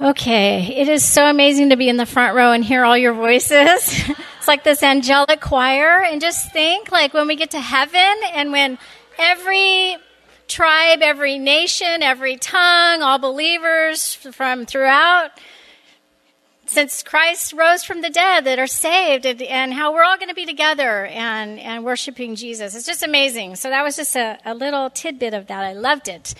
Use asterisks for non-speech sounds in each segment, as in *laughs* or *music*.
Okay, it is so amazing to be in the front row and hear all your voices. *laughs* it's like this angelic choir, and just think like when we get to heaven and when every tribe, every nation, every tongue, all believers from throughout, since Christ rose from the dead that are saved, and, and how we're all going to be together and, and worshiping Jesus. It's just amazing. So that was just a, a little tidbit of that. I loved it.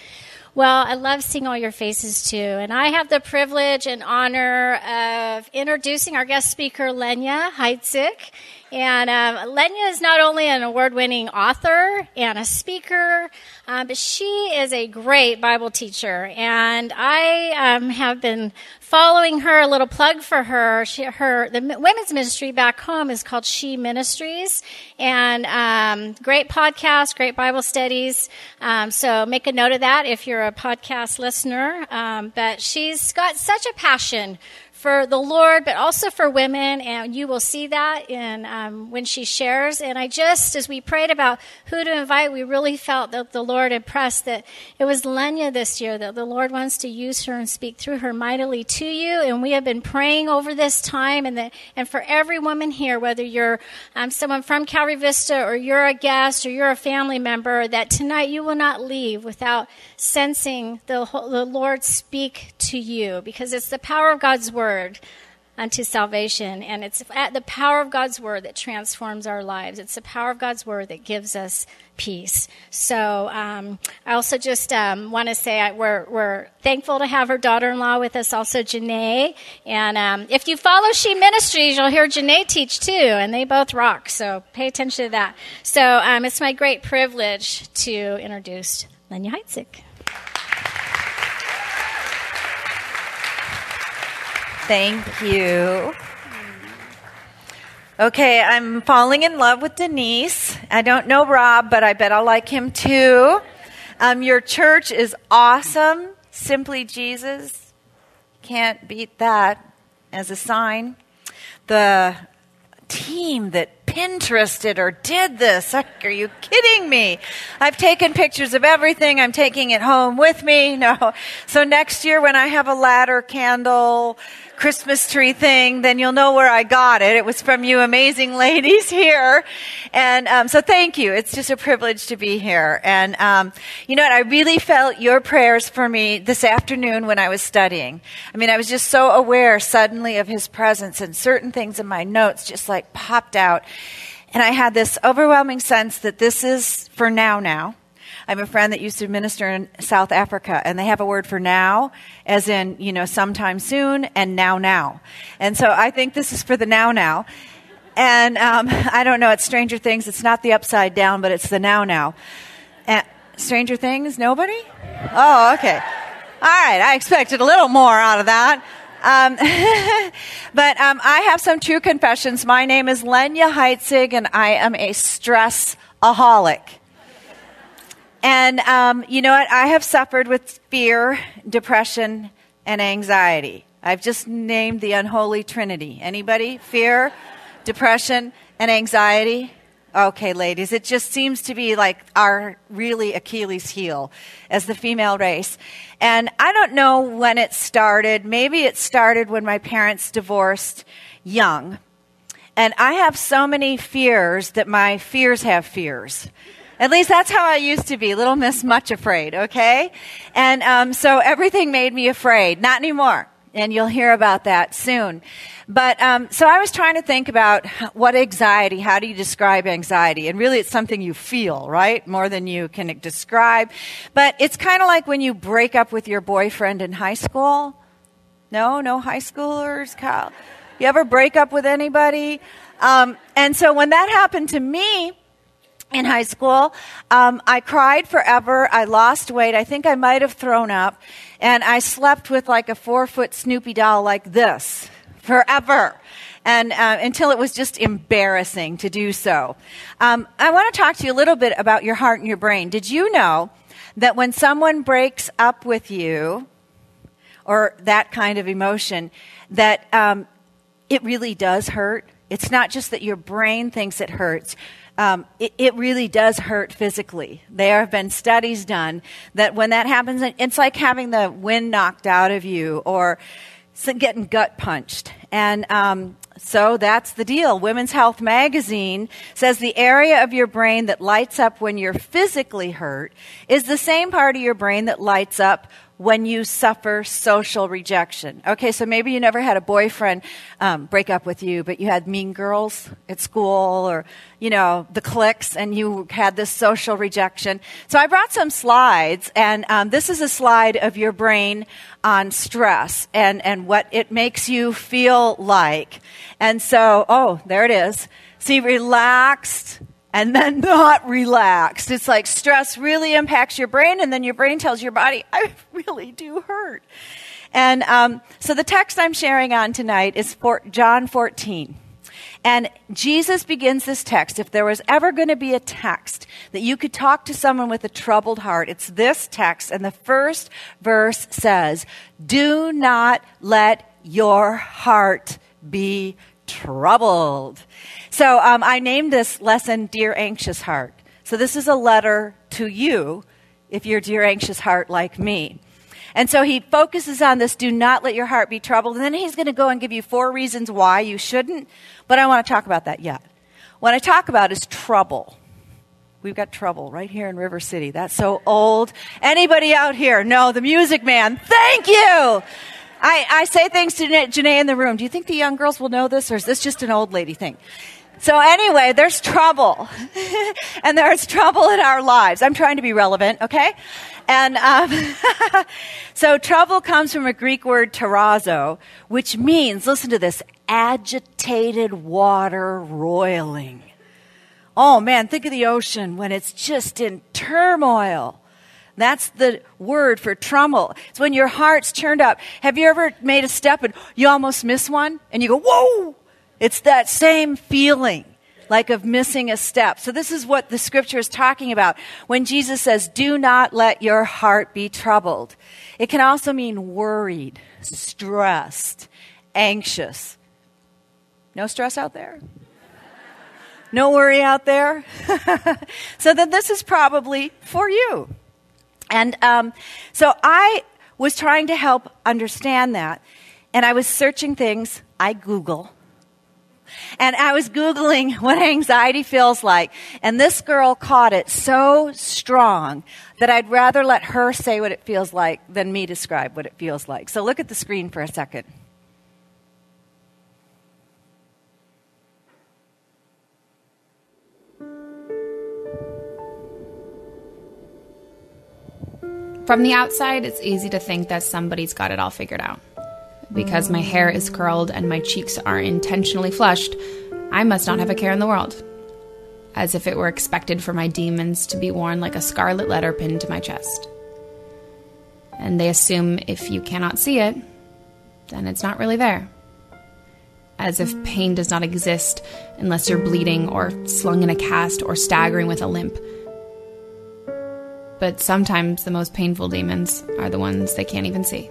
Well, I love seeing all your faces too. And I have the privilege and honor of introducing our guest speaker, Lenya Heitzig. And um, Lenya is not only an award winning author and a speaker, uh, but she is a great Bible teacher. And I um, have been following her, a little plug for her. She, her the women's ministry back home is called She Ministries, and um, great podcast, great Bible studies. Um, so make a note of that if you're a podcast listener. Um, but she's got such a passion for the Lord, but also for women, and you will see that in um, when she shares. And I just, as we prayed about who to invite, we really felt that the Lord impressed that it was Lenya this year that the Lord wants to use her and speak through her mightily to you. And we have been praying over this time, and that, and for every woman here, whether you're um, someone from Calvary Vista or you're a guest or you're a family member, that tonight you will not leave without sensing the, the Lord speak to you, because it's the power of God's word unto salvation. And it's the power of God's word that transforms our lives. It's the power of God's word that gives us peace. So um, I also just um, want to say I, we're, we're thankful to have her daughter-in-law with us, also Janae. And um, if you follow She Ministries, you'll hear Janae teach too, and they both rock. So pay attention to that. So um, it's my great privilege to introduce Lenya Heitzig. Thank you. Okay, I'm falling in love with Denise. I don't know Rob, but I bet I'll like him too. Um, your church is awesome. Simply Jesus. Can't beat that as a sign. The team that Pinterested or did this. Are you kidding me? I've taken pictures of everything. I'm taking it home with me. *laughs* No. So next year when I have a ladder candle, Christmas tree thing, then you'll know where I got it. It was from you amazing *laughs* ladies here. And um, so thank you. It's just a privilege to be here. And um, you know what? I really felt your prayers for me this afternoon when I was studying. I mean, I was just so aware suddenly of his presence and certain things in my notes just like popped out. And I had this overwhelming sense that this is for now now I have a friend that used to minister in South Africa, and they have a word for now, as in, you know, sometime soon, and now now. And so I think this is for the now now. And um, *laughs* I don't know, it's Stranger Things. It's not the upside down, but it's the now now. And Stranger Things, nobody? Oh, okay. All right, I expected a little more out of that. Um, *laughs* but um, I have some true confessions. My name is Lenya Heitzig, and I am a stressaholic. And um, you know what? I have suffered with fear, depression, and anxiety. I've just named the unholy trinity. Anybody? Fear, depression, and anxiety? Okay, ladies, it just seems to be like our really Achilles heel as the female race. And I don't know when it started. Maybe it started when my parents divorced young. And I have so many fears that my fears have fears. At least that's how I used to be, little miss much afraid, okay? And um, so everything made me afraid. Not anymore. And you'll hear about that soon. But um, so I was trying to think about what anxiety, how do you describe anxiety? And really it's something you feel, right? More than you can describe. But it's kind of like when you break up with your boyfriend in high school. No, no high schoolers, Kyle. You ever break up with anybody? Um, and so when that happened to me, in high school. Um, I cried forever. I lost weight. I think I might have thrown up. And I slept with like a four foot Snoopy doll like this forever. And uh, until it was just embarrassing to do so. Um, I want to talk to you a little bit about your heart and your brain. Did you know that when someone breaks up with you, or that kind of emotion, that um, it really does hurt? It's not just that your brain thinks it hurts um, it, it, really does hurt physically. There have been studies done that when that happens, it's like having the wind knocked out of you or getting gut punched. And um, so that's the deal. Women's Health magazine says the area of your brain that lights up when you're physically hurt is the same part of your brain that lights up when you suffer social rejection. Okay, so maybe you never had a boyfriend um, break up with you, but you had mean girls at school or, you know, the cliques, and you had this social rejection. So I brought some slides, and um, this is a slide of your brain on stress and, and what it makes you feel like. And so, oh, there it is. See, relaxed and then not relaxed. It's like stress really impacts your brain, and then your brain tells your body, I really do hurt. And um, so the text I'm sharing on tonight is for John 14. And Jesus begins this text. If there was ever going to be a text that you could talk to someone with a troubled heart, it's this text. And the first verse says, Do not let your heart be troubled. So um, I named this lesson Dear Anxious Heart. So this is a letter to you if you're Dear Anxious Heart like me. And so he focuses on this do not let your heart be troubled. And then he's going to go and give you four reasons why you shouldn't. But I want to talk about that yet. What I talk about is trouble. We've got trouble right here in River City. That's so old. Anybody out here? No, the music man. Thank you. I, I say things to Janae in the room. Do you think the young girls will know this, or is this just an old lady thing? So anyway, there's trouble. *laughs* and there's trouble in our lives. I'm trying to be relevant, okay? And um, *laughs* so trouble comes from a Greek word tarazo, which means, listen to this, agitated water roiling. Oh man, think of the ocean when it's just in turmoil. That's the word for trouble. It's when your heart's turned up. Have you ever made a step and you almost miss one and you go, whoa! It's that same feeling like of missing a step. So this is what the scripture is talking about when Jesus says, do not let your heart be troubled. It can also mean worried, stressed, anxious. No stress out there? No worry out there? *laughs* so then this is probably for you. And um, so I was trying to help understand that. And I was searching things. I Google and I was Googling *laughs* what anxiety feels like. And this girl caught it so strong that I'd rather let her say what it feels like than me describe what it feels like. So look at the screen for a second. From the outside, it's easy to think that somebody's got it all figured out. Because my hair is curled and my cheeks are intentionally flushed, I must not have a care in the world. As if it were expected for my demons to be worn like a scarlet letter pinned to my chest. And they assume if you cannot see it, then it's not really there. As if pain does not exist unless you're bleeding or slung in a cast or staggering with a limp. But sometimes the most painful demons are the ones they can't even see.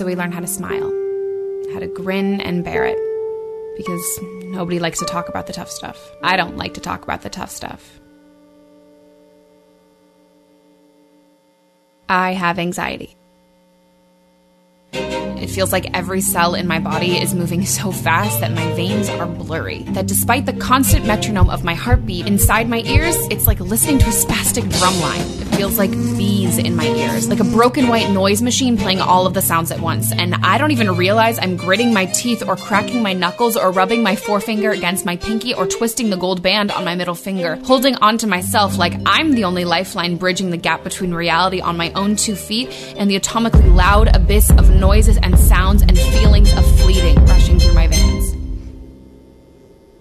So we learn how to smile, how to grin and bear it. Because nobody likes to talk about the tough stuff. I don't like to talk about the tough stuff. I have anxiety. It feels like every cell in my body is moving so fast that my veins are blurry. That despite the constant metronome of my heartbeat inside my ears, it's like listening to a spastic drum line. Feels like bees in my ears, like a broken white noise machine playing all of the sounds at once. And I don't even realize I'm gritting my teeth or cracking my knuckles or rubbing my forefinger against my pinky or twisting the gold band on my middle finger, holding on to myself like I'm the only lifeline bridging the gap between reality on my own two feet and the atomically loud abyss of noises and sounds and feelings of fleeting rushing through my veins.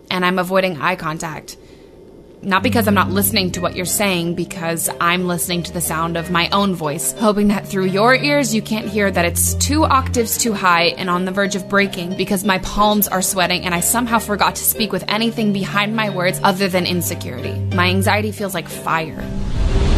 And I'm avoiding eye contact. Not because I'm not listening to what you're saying, because I'm listening to the sound of my own voice, hoping that through your ears you can't hear that it's two octaves too high and on the verge of breaking because my palms are sweating and I somehow forgot to speak with anything behind my words other than insecurity. My anxiety feels like fire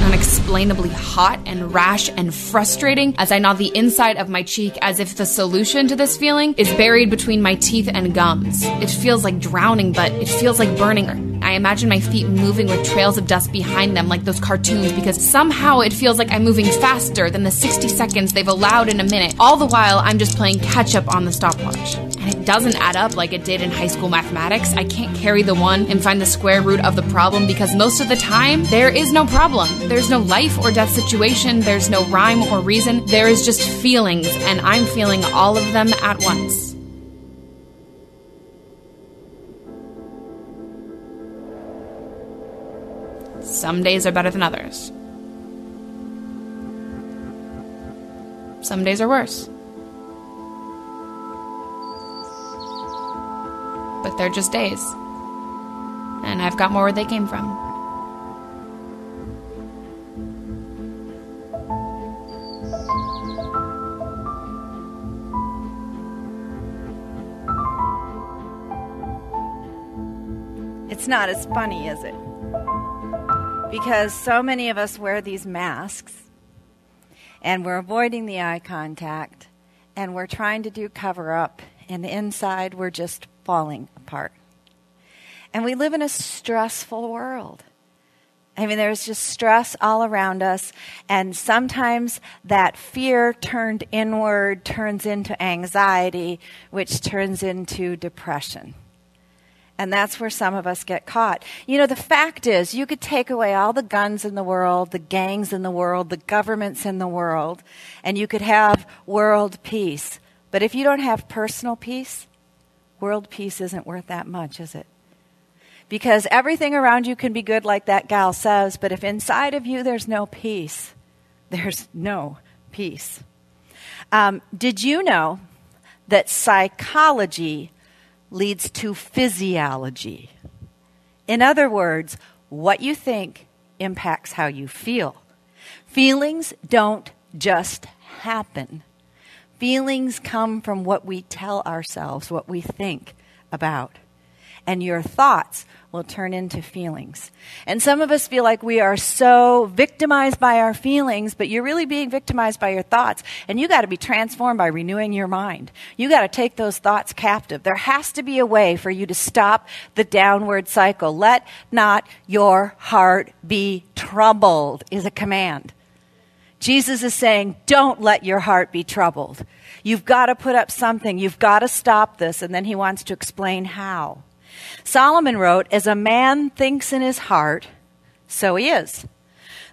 unexplainably hot and rash and frustrating as I gnaw the inside of my cheek as if the solution to this feeling is buried between my teeth and gums. It feels like drowning, but it feels like burning. I imagine my feet moving with trails of dust behind them like those cartoons because somehow it feels like I'm moving faster than the 60 seconds they've allowed in a minute. All the while, I'm just playing catch up on the stopwatch. And it doesn't add up like it did in high school mathematics. I can't carry the one and find the square root of the problem because most of the time, there is no problem. There's no life or death situation, there's no rhyme or reason. There is just feelings, and I'm feeling all of them at once. Some days are better than others. Some days are worse. But they're just days. And I've got more where they came from. It's not as funny, is it? Because so many of us wear these masks and we're avoiding the eye contact and we're trying to do cover up, and inside we're just falling apart. And we live in a stressful world. I mean, there's just stress all around us, and sometimes that fear turned inward turns into anxiety, which turns into depression. And that's where some of us get caught. You know, the fact is, you could take away all the guns in the world, the gangs in the world, the governments in the world, and you could have world peace. But if you don't have personal peace, world peace isn't worth that much, is it? Because everything around you can be good, like that gal says, but if inside of you there's no peace, there's no peace. Um, did you know that psychology leads to physiology. In other words, what you think impacts how you feel. Feelings don't just happen. Feelings come from what we tell ourselves, what we think about. And your thoughts will turn into feelings. And some of us feel like we are so victimized by our feelings, but you're really being victimized by your thoughts. And you got to be transformed by renewing your mind. You got to take those thoughts captive. There has to be a way for you to stop the downward cycle. Let not your heart be troubled, is a command. Jesus is saying, don't let your heart be troubled. You've got to put up something. You've got to stop this. And then he wants to explain how. Solomon wrote, As a man thinks in his heart, so he is.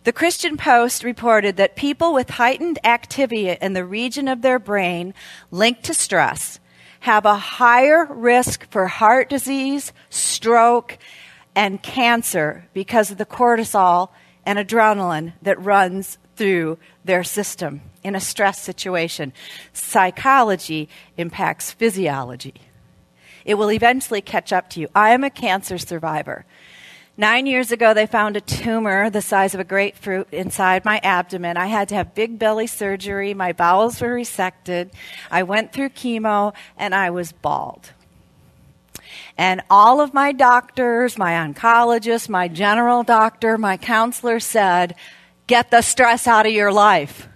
The Christian Post reported that people with heightened activity in the region of their brain linked to stress have a higher risk for heart disease, stroke, and cancer because of the cortisol and adrenaline that runs through their system in a stress situation. Psychology impacts physiology. It will eventually catch up to you. I am a cancer survivor. Nine years ago, they found a tumor the size of a grapefruit inside my abdomen. I had to have big belly surgery. My bowels were resected. I went through chemo and I was bald. And all of my doctors, my oncologist, my general doctor, my counselor said, get the stress out of your life.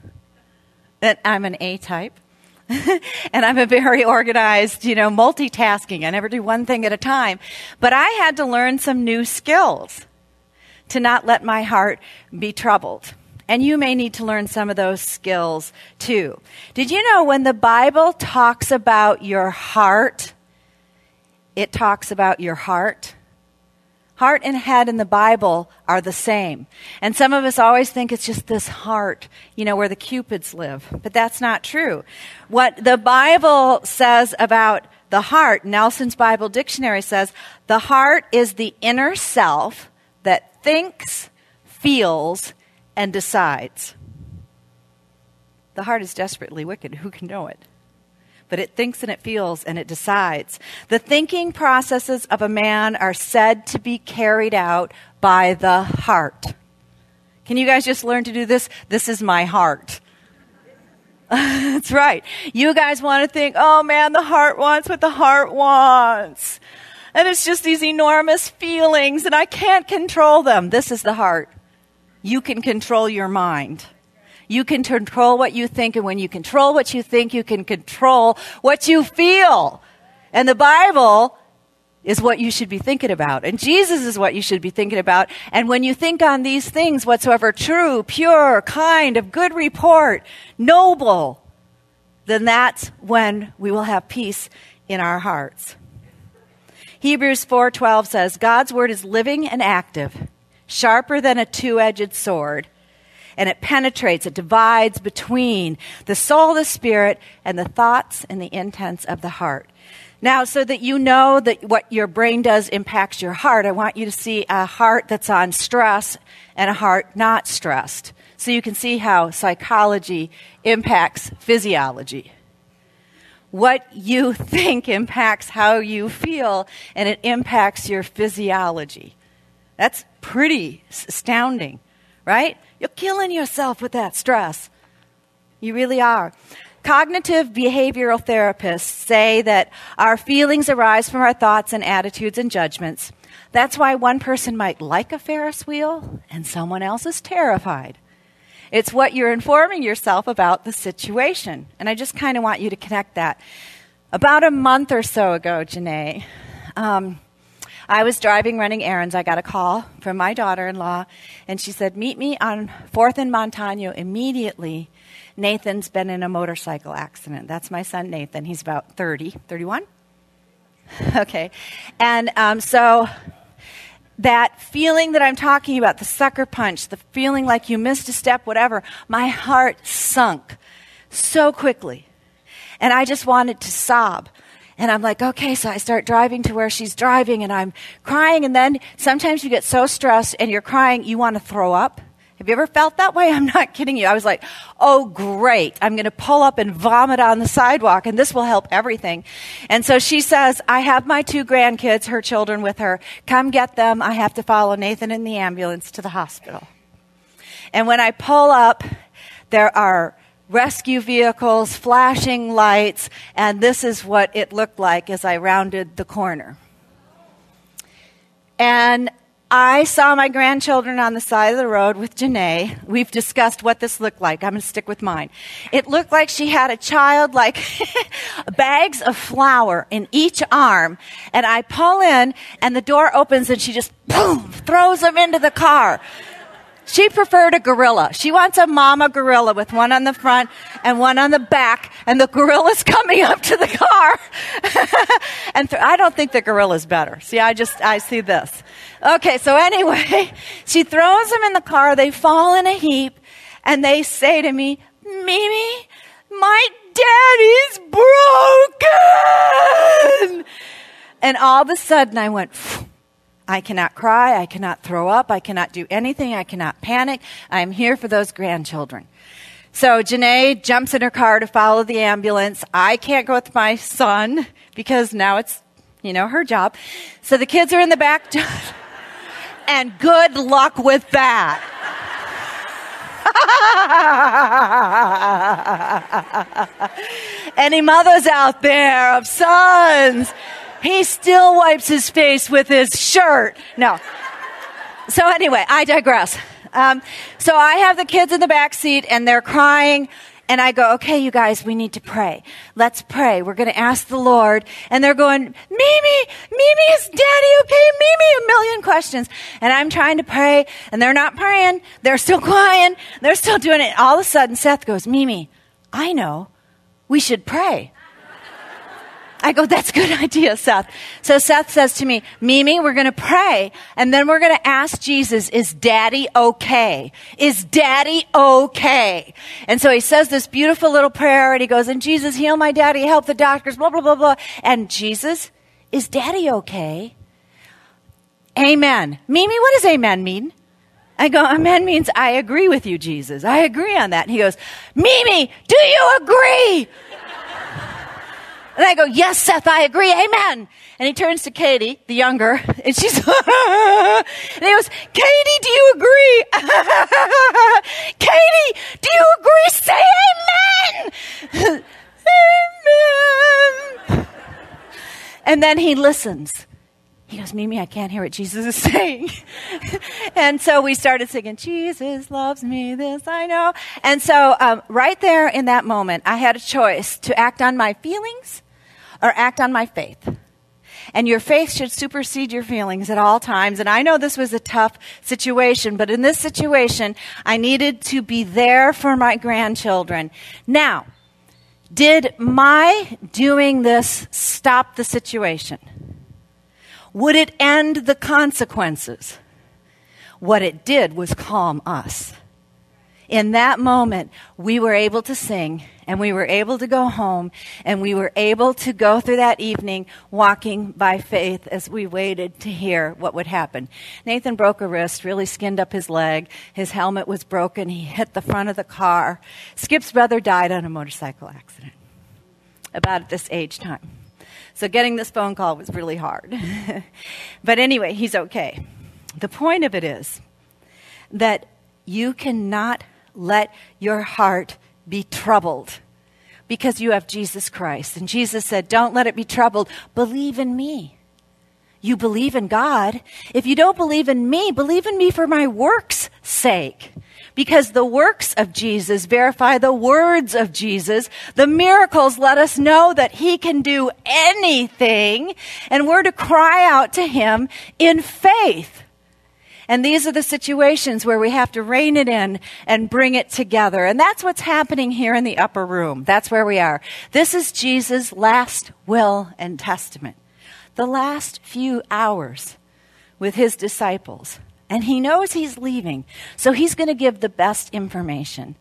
And I'm an A type. *laughs* and I'm a very organized, you know, multitasking. I never do one thing at a time. But I had to learn some new skills to not let my heart be troubled. And you may need to learn some of those skills too. Did you know when the Bible talks about your heart, it talks about your heart? Heart and head in the Bible are the same. And some of us always think it's just this heart, you know, where the cupids live. But that's not true. What the Bible says about the heart, Nelson's Bible Dictionary says, the heart is the inner self that thinks, feels, and decides. The heart is desperately wicked. Who can know it? But it thinks and it feels and it decides. The thinking processes of a man are said to be carried out by the heart. Can you guys just learn to do this? This is my heart. *laughs* That's right. You guys want to think, oh man, the heart wants what the heart wants. And it's just these enormous feelings and I can't control them. This is the heart. you can control your mind. You can control what you think, and when you control what you think, you can control what you feel. And the Bible is what you should be thinking about. And Jesus is what you should be thinking about. And when you think on these things, whatsoever true, pure, kind, of good report, noble, then that's when we will have peace in our hearts. Hebrews 4:12 says, God's word is living and active, sharper than a two-edged sword, and it penetrates, it divides between the soul, the spirit, and the thoughts and the intents of the heart. Now, so that you know that what your brain does impacts your heart, I want you to see a heart that's on stress and a heart not stressed. So you can see how psychology impacts physiology. What you *laughs* think impacts how you feel, and it impacts your physiology. That's pretty astounding, right? You're killing yourself with that stress. You really are. Cognitive behavioral therapists say that our feelings arise from our thoughts and attitudes and judgments. That's why one person might like a Ferris wheel and someone else is terrified. It's what you're informing yourself about the situation. And I just kind of want you to connect that. About a month or so ago, Janae, um, I was driving, running errands. I got a call from my daughter in law, and she said, Meet me on 4th and Montano immediately Nathan's been in a motorcycle accident. That's my son, Nathan. He's about 30, 31? *laughs* okay. And um, so that feeling that I'm talking about, the sucker punch, the feeling like you missed a step, whatever, my heart sunk so quickly. And I just wanted to sob. And I'm like, okay, so I start driving to where she's driving and I'm crying. And then sometimes you get so stressed and you're crying, you want to throw up. Have you ever felt that way? *laughs* I'm not kidding you. I was like, oh, great. I'm going to pull up and vomit on the sidewalk, and this will help everything. And so she says, I have my two grandkids, her children, with her. Come get them. I have to follow Nathan in the ambulance to the hospital. And when I pull up, there are rescue vehicles, flashing lights, and this is what it looked like as I rounded the corner. And I saw my grandchildren on the side of the road with Janae. We've discussed what this looked like. I'm going to stick with mine. It looked like she had a child, like *laughs* bags of flour in each arm. And I pull in, and the door opens, and she just boom throws them into the car. She preferred a gorilla. She wants a mama gorilla with one on the front and one on the back, and the gorilla's *laughs* coming up to the car. *laughs* and th- I don't think the gorilla's better. See, I just, I see this. Okay, so anyway, *laughs* she throws them in the car, they fall in a heap, and they say to me, Mimi, my daddy's broken! And all of a sudden I went, I cannot cry. I cannot throw up. I cannot do anything. I cannot panic. I am here for those grandchildren. So Janae jumps in her car to follow the ambulance. I can't go with my son because now it's, you know, her job. So the kids are in the back. *laughs* and good luck with that. *laughs* Any mothers out there of sons? He still wipes his face with his shirt. No. So anyway, I digress. Um, so I have the kids in the back seat and they're crying. And I go, okay, you guys, we need to pray. Let's pray. We're going to ask the Lord. And they're going, Mimi, Mimi, is daddy okay? Mimi, a million questions. And I'm trying to pray and they're not praying. They're still crying. They're still doing it. All of a sudden, Seth goes, Mimi, I know. We should pray. I go, that's a good *laughs* idea, Seth. So Seth says to me, Mimi, we're going to pray and then we're going to ask Jesus, is daddy okay? Is daddy okay? And so he says this beautiful little prayer and he goes, and Jesus, heal my daddy, help the doctors, blah, blah, blah, blah. And Jesus, is daddy okay? Amen. Mimi, what does amen mean? I go, amen means I agree with you, Jesus. I agree on that. And he goes, Mimi, do you agree? And I go, Yes, Seth, I agree. Amen. And he turns to Katie, the younger, and she's, *laughs* and he goes, Katie, do you agree? *laughs* Katie, do you agree? Say amen. *laughs* amen. And then he listens. He goes, Mimi, I can't hear what Jesus is *laughs* saying. and so we started singing, Jesus loves me, this I know. And so um, right there in that moment, I had a choice to act on my feelings or act on my faith. And your faith should supersede your feelings at all times. And I know this was a tough situation, but in this situation, I needed to be there for my grandchildren. Now, did my doing this stop the situation? Would it end the consequences? What it did was calm us in that moment, we were able to sing and we were able to go home and we were able to go through that evening walking by faith as we waited to hear what would happen. Nathan broke a wrist, really skinned up his leg. His helmet was broken. He hit the front of the car. Skip's brother died on a motorcycle accident about at this age time. So getting this phone call was really hard. *laughs* but anyway, he's okay. The point of it is that you cannot let your heart be troubled because you have Jesus Christ. And Jesus said, Don't let it be troubled. Believe in me. You believe in God. If you don't believe in me, believe in me for my works' sake. Because the works of Jesus verify the words of Jesus. The miracles let us know that He can do anything, and we're to cry out to Him in faith. And these are the situations where we have to rein it in and bring it together. And that's what's happening here in the upper room. That's where we are. This is Jesus' last will and testament. The last few hours with his disciples. And he knows he's leaving. So he's going to give the best information.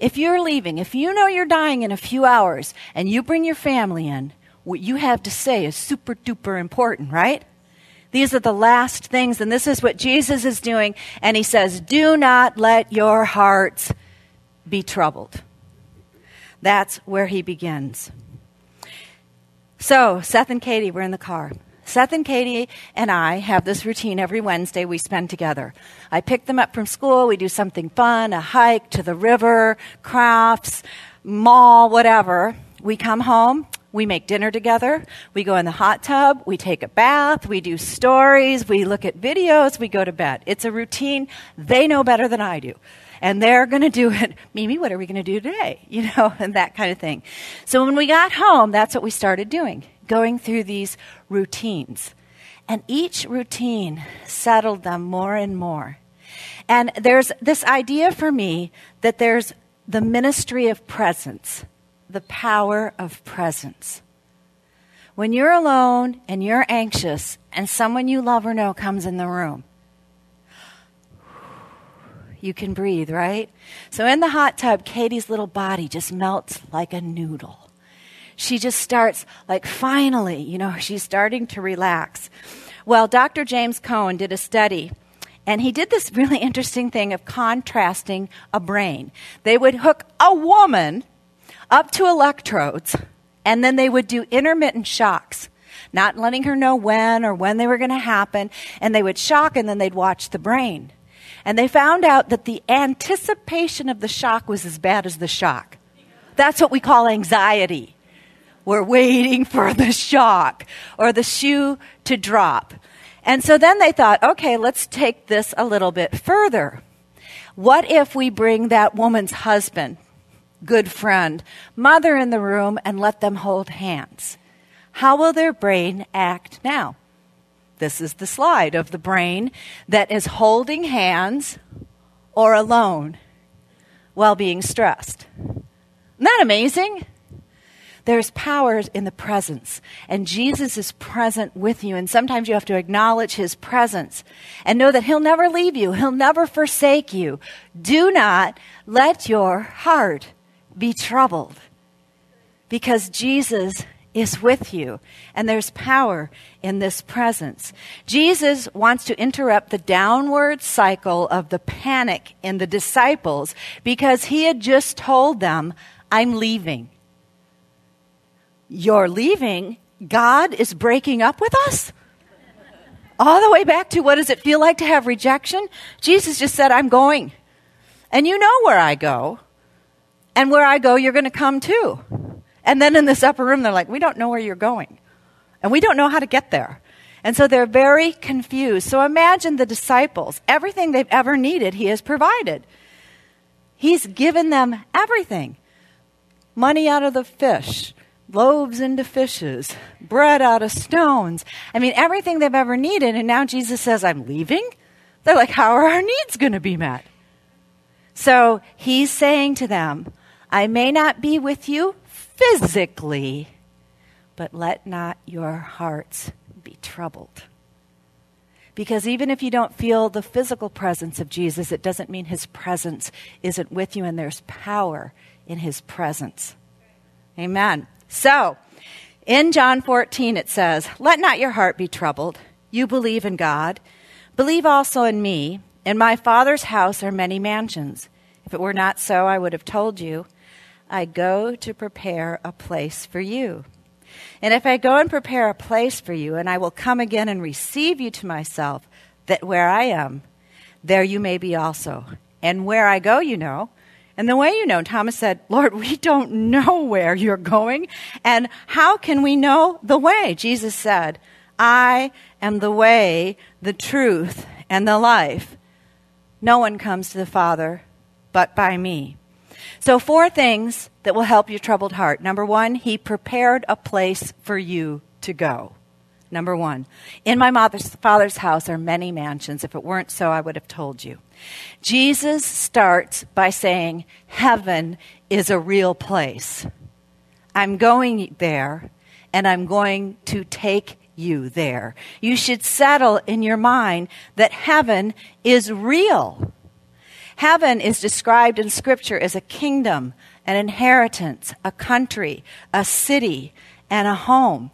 If you're leaving, if you know you're dying in a few hours and you bring your family in, what you have to say is super duper important, right? These are the last things, and this is what Jesus is doing. And he says, Do not let your hearts be troubled. That's where he begins. So, Seth and Katie were in the car. Seth and Katie and I have this routine every Wednesday we spend together. I pick them up from school, we do something fun, a hike to the river, crafts, mall, whatever. We come home, we make dinner together. We go in the hot tub. We take a bath. We do stories. We look at videos. We go to bed. It's a routine they know better than I do. And they're going to do it. *laughs* Mimi, what are we going to do today? *laughs* You know, and that kind of thing. So when we got home, that's what we started doing, going through these routines. And each routine settled them more and more. And there's this idea for me that there's the ministry of presence the power of presence. When you're alone and you're anxious and someone you love or know comes in the room, you can breathe, right? So in the hot tub, Katie's little body just melts like a noodle. She just starts, like, finally, you know, she's starting to relax. Well, Dr. James Coan did a study and he did this really interesting thing of contrasting a brain. They would hook a woman up to electrodes, and then they would do intermittent shocks, not letting her know when or when they were going to happen, and they would shock and then they'd watch the brain. And they found out that the anticipation of the shock was as bad as the shock. That's what we call anxiety. We're waiting *laughs* for the shock or the shoe to drop. And so then they thought, okay, let's take this a little bit further. What if we bring that woman's husband good friend, mother in the room, and let them hold hands. How will their brain act now? This is the slide of the brain that is holding hands or alone while being stressed. Isn't that amazing? There's power in the presence, and Jesus is present with you. And sometimes you have to acknowledge his presence and know that he'll never leave you, he'll never forsake you. Do not let your heart be troubled because Jesus is with you and there's power in this presence. Jesus wants to interrupt the downward cycle of the panic in the disciples because he had just told them, I'm leaving. You're leaving? God is breaking up with us? All the way back to what does it feel like to have rejection? Jesus just said, I'm going. And you know where I go. And where I go, you're going to come too. And then in this upper room, they're like, we don't know where you're going. And we don't know how to get there. And so they're very confused. So imagine the disciples. Everything they've ever needed, He has provided. He's given them everything money out of the fish, loaves into fishes, bread out of stones. I mean, everything they've ever needed. And now Jesus says, I'm leaving? They're like, how are our needs going to be met? So he's saying to them, I may not be with you physically, but let not your hearts be troubled. Because even if you don't feel the physical presence of Jesus, it doesn't mean his presence isn't with you, and there's power in his presence. Amen. So, in John 14, it says, Let not your heart be troubled. You believe in God. Believe also in me. In my Father's house are many mansions. If it were not so, I would have told you. I go to prepare a place for you. And if I go and prepare a place for you, and I will come again and receive you to myself, that where I am, there you may be also. And where I go, you know, and the way you know, Thomas said, Lord, we don't know where you're going, and how can we know the way? Jesus said, I am the way, the truth, and the life. No one comes to the Father but by me. So, four things that will help your troubled heart. Number one, He prepared a place for you to go. Number one, in my mother's, father's house are many mansions. If it weren't so, I would have told you. Jesus starts by saying, Heaven is a real place. I'm going there, and I'm going to take you there. You should settle in your mind that heaven is real. Heaven is described in Scripture as a kingdom, an inheritance, a country, a city, and a home.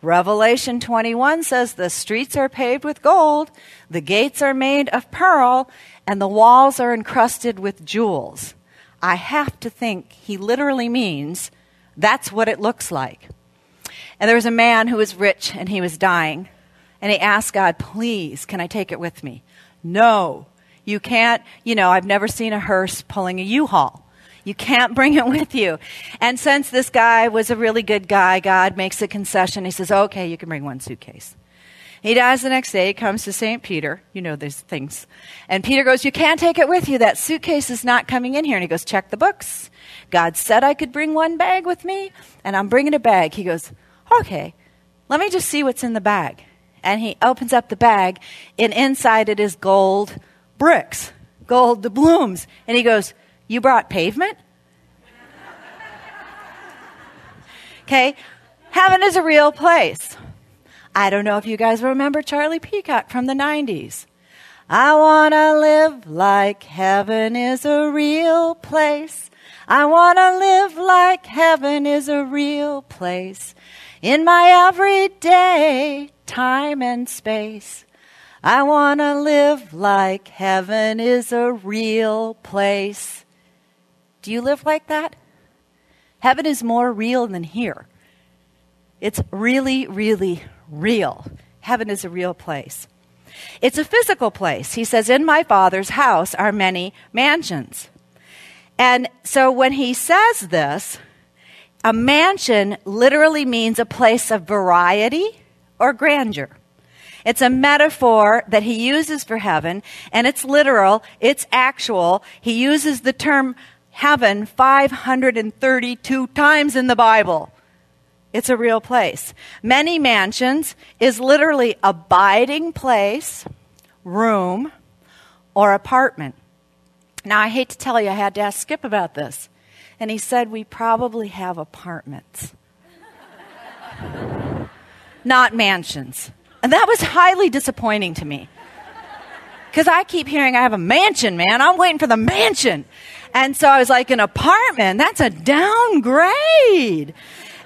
Revelation 21 says the streets are paved with gold, the gates are made of pearl, and the walls are encrusted with jewels. I have to think he literally means that's what it looks like. And there was a man who was rich and he was dying, and he asked God, Please, can I take it with me? No, you can't. You know, I've never seen a hearse pulling a U Haul. You can't bring it with you. And since this guy was a really good guy, God makes a concession. He says, okay, you can bring one suitcase. He dies the next day. He comes to St. Peter. You know these things. And Peter goes, You can't take it with you. That suitcase is not coming in here. And he goes, Check the books. God said I could bring one bag with me, and I'm bringing a bag. He goes, Okay, let me just see what's in the bag. And he opens up the bag, and inside it is gold bricks, gold doubloons. And he goes, you brought pavement? Okay, heaven is a real place. I don't know if you guys remember Charlie Peacock from the 90s. I want to live like heaven is a real place. I want to live like heaven is a real place. In my everyday time and space, I want to live like heaven is a real place. Do you live like that? Heaven is more real than here. It's really, really real. Heaven is a real place. It's a physical place. He says, In my Father's house are many mansions. And so when he says this, a mansion literally means a place of variety or grandeur. It's a metaphor that he uses for heaven, and it's literal, it's actual. He uses the term heaven 532 times in the Bible. It's a real place. Many mansions is literally abiding place, room, or apartment. Now, I hate to tell you, I had to ask Skip about this. And he said, We probably have apartments, *laughs* not mansions. And that was highly disappointing to me. Because I keep hearing I have a mansion, man. I'm waiting for the mansion. And so I was like, an apartment, that's a downgrade.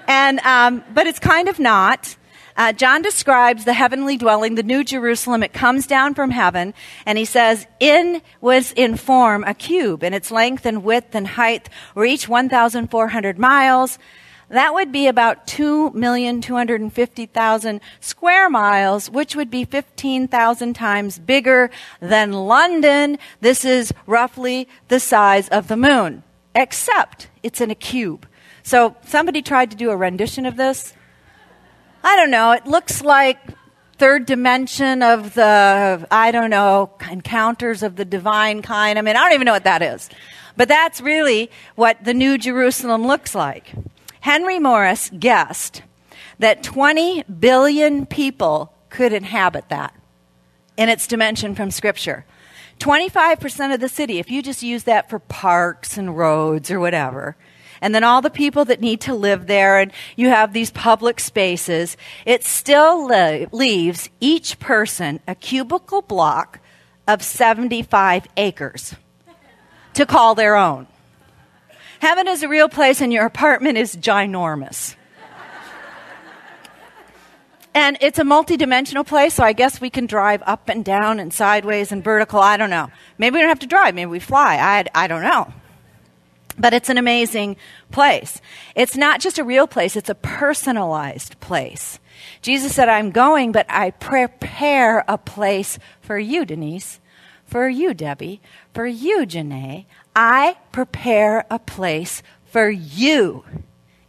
And, um, but it's kind of not. Uh, John describes the heavenly dwelling, the New Jerusalem. It comes down from heaven, and he says, "In was in form a cube, and its length and width and height were each 1,400 miles." That would be about 2,250,000 square miles, which would be 15,000 times bigger than London. This is roughly the size of the moon, except it's in a cube. So somebody tried to do a rendition of this. I don't know, it looks like third dimension of the, I don't know, encounters of the divine kind. I mean, I don't even know what that is. But that's really what the New Jerusalem looks like. Henry Morris guessed that 20 billion people could inhabit that in its dimension from Scripture. 25% of the city, if you just use that for parks and roads or whatever, and then all the people that need to live there, and you have these public spaces, it still le- leaves each person a cubicle block of 75 acres to call their own. Heaven is a real place, and your apartment is ginormous. And it's a multi-dimensional place, so I guess we can drive up and down and sideways and vertical. I don't know. Maybe we don't have to drive. Maybe we fly. I, I don't know. But it's an amazing place. It's not just a real place, it's a personalized place. Jesus said, I'm going, but I prepare a place for you, Denise, for you, Debbie, for you, Janae. I prepare a place for you.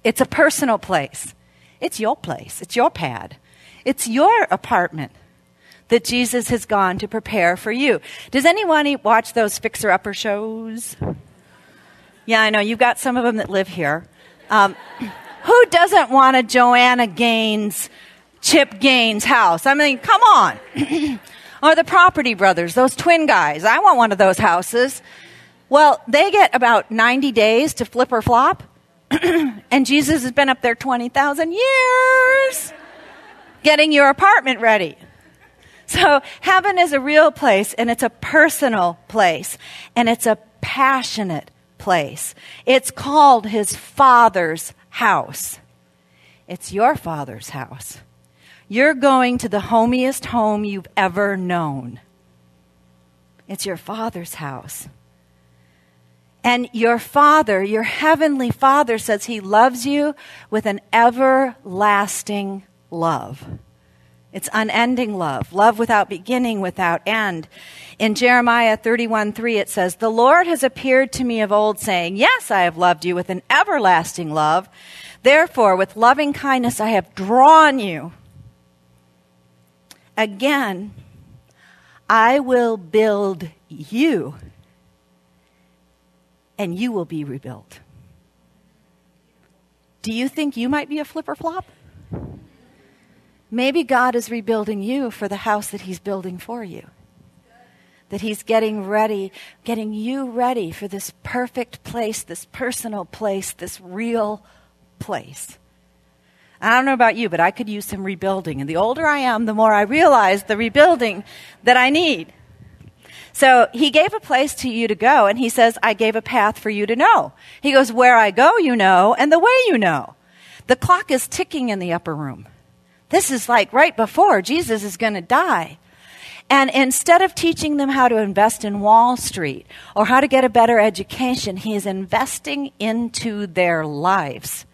It's a personal place. It's your place. It's your pad. It's your apartment that Jesus has gone to prepare for you. Does anyone watch those fixer upper shows? Yeah, I know. You've got some of them that live here. Um, *clears throat* who doesn't want a Joanna Gaines, Chip Gaines house? I mean, come on. *clears throat* or the Property Brothers, those twin guys. I want one of those houses. Well, they get about 90 days to flip or flop. *clears throat* and Jesus has been up there 20,000 years getting your apartment ready. So, heaven is a real place, and it's a personal place, and it's a passionate place. It's called his Father's house. It's your Father's house. You're going to the homiest home you've ever known. It's your Father's house. And your Father, your Heavenly Father, says He loves you with an everlasting love. It's unending love, love without beginning, without end. In Jeremiah 31 3, it says, The Lord has appeared to me of old, saying, Yes, I have loved you with an everlasting love. Therefore, with loving kindness, I have drawn you. Again, I will build you, and you will be rebuilt. Do you think you might be a flipper flop? Maybe God is rebuilding you for the house that He's building for you. That He's getting ready, getting you ready for this perfect place, this personal place, this real place. I don't know about you, but I could use some rebuilding. And the older I am, the more I realize the rebuilding that I need. So he gave a place to you to go, and he says, I gave a path for you to know. He goes, Where I go, you know, and the way you know. The clock is ticking in the upper room. This is like right before Jesus is going to die. And instead of teaching them how to invest in Wall Street or how to get a better education, he is investing into their lives.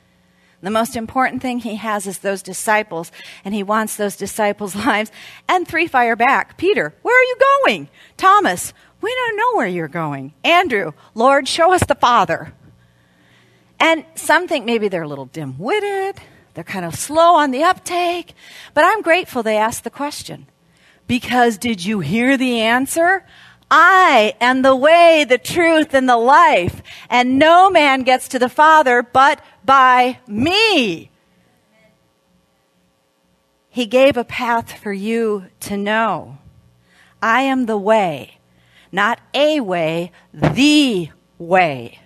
The most important thing he has is those disciples, and he wants those disciples' *laughs* lives. And three fire back Peter, where are you going? Thomas, we don't know where you're going. Andrew, Lord, show us the Father. And some think maybe they're a little dim witted. They're kind of slow on the uptake, but I'm grateful they asked the question. Because did you hear the answer? I am the way, the truth, and the life, and no man gets to the Father but by me. He gave a path for you to know. I am the way, not a way, the way.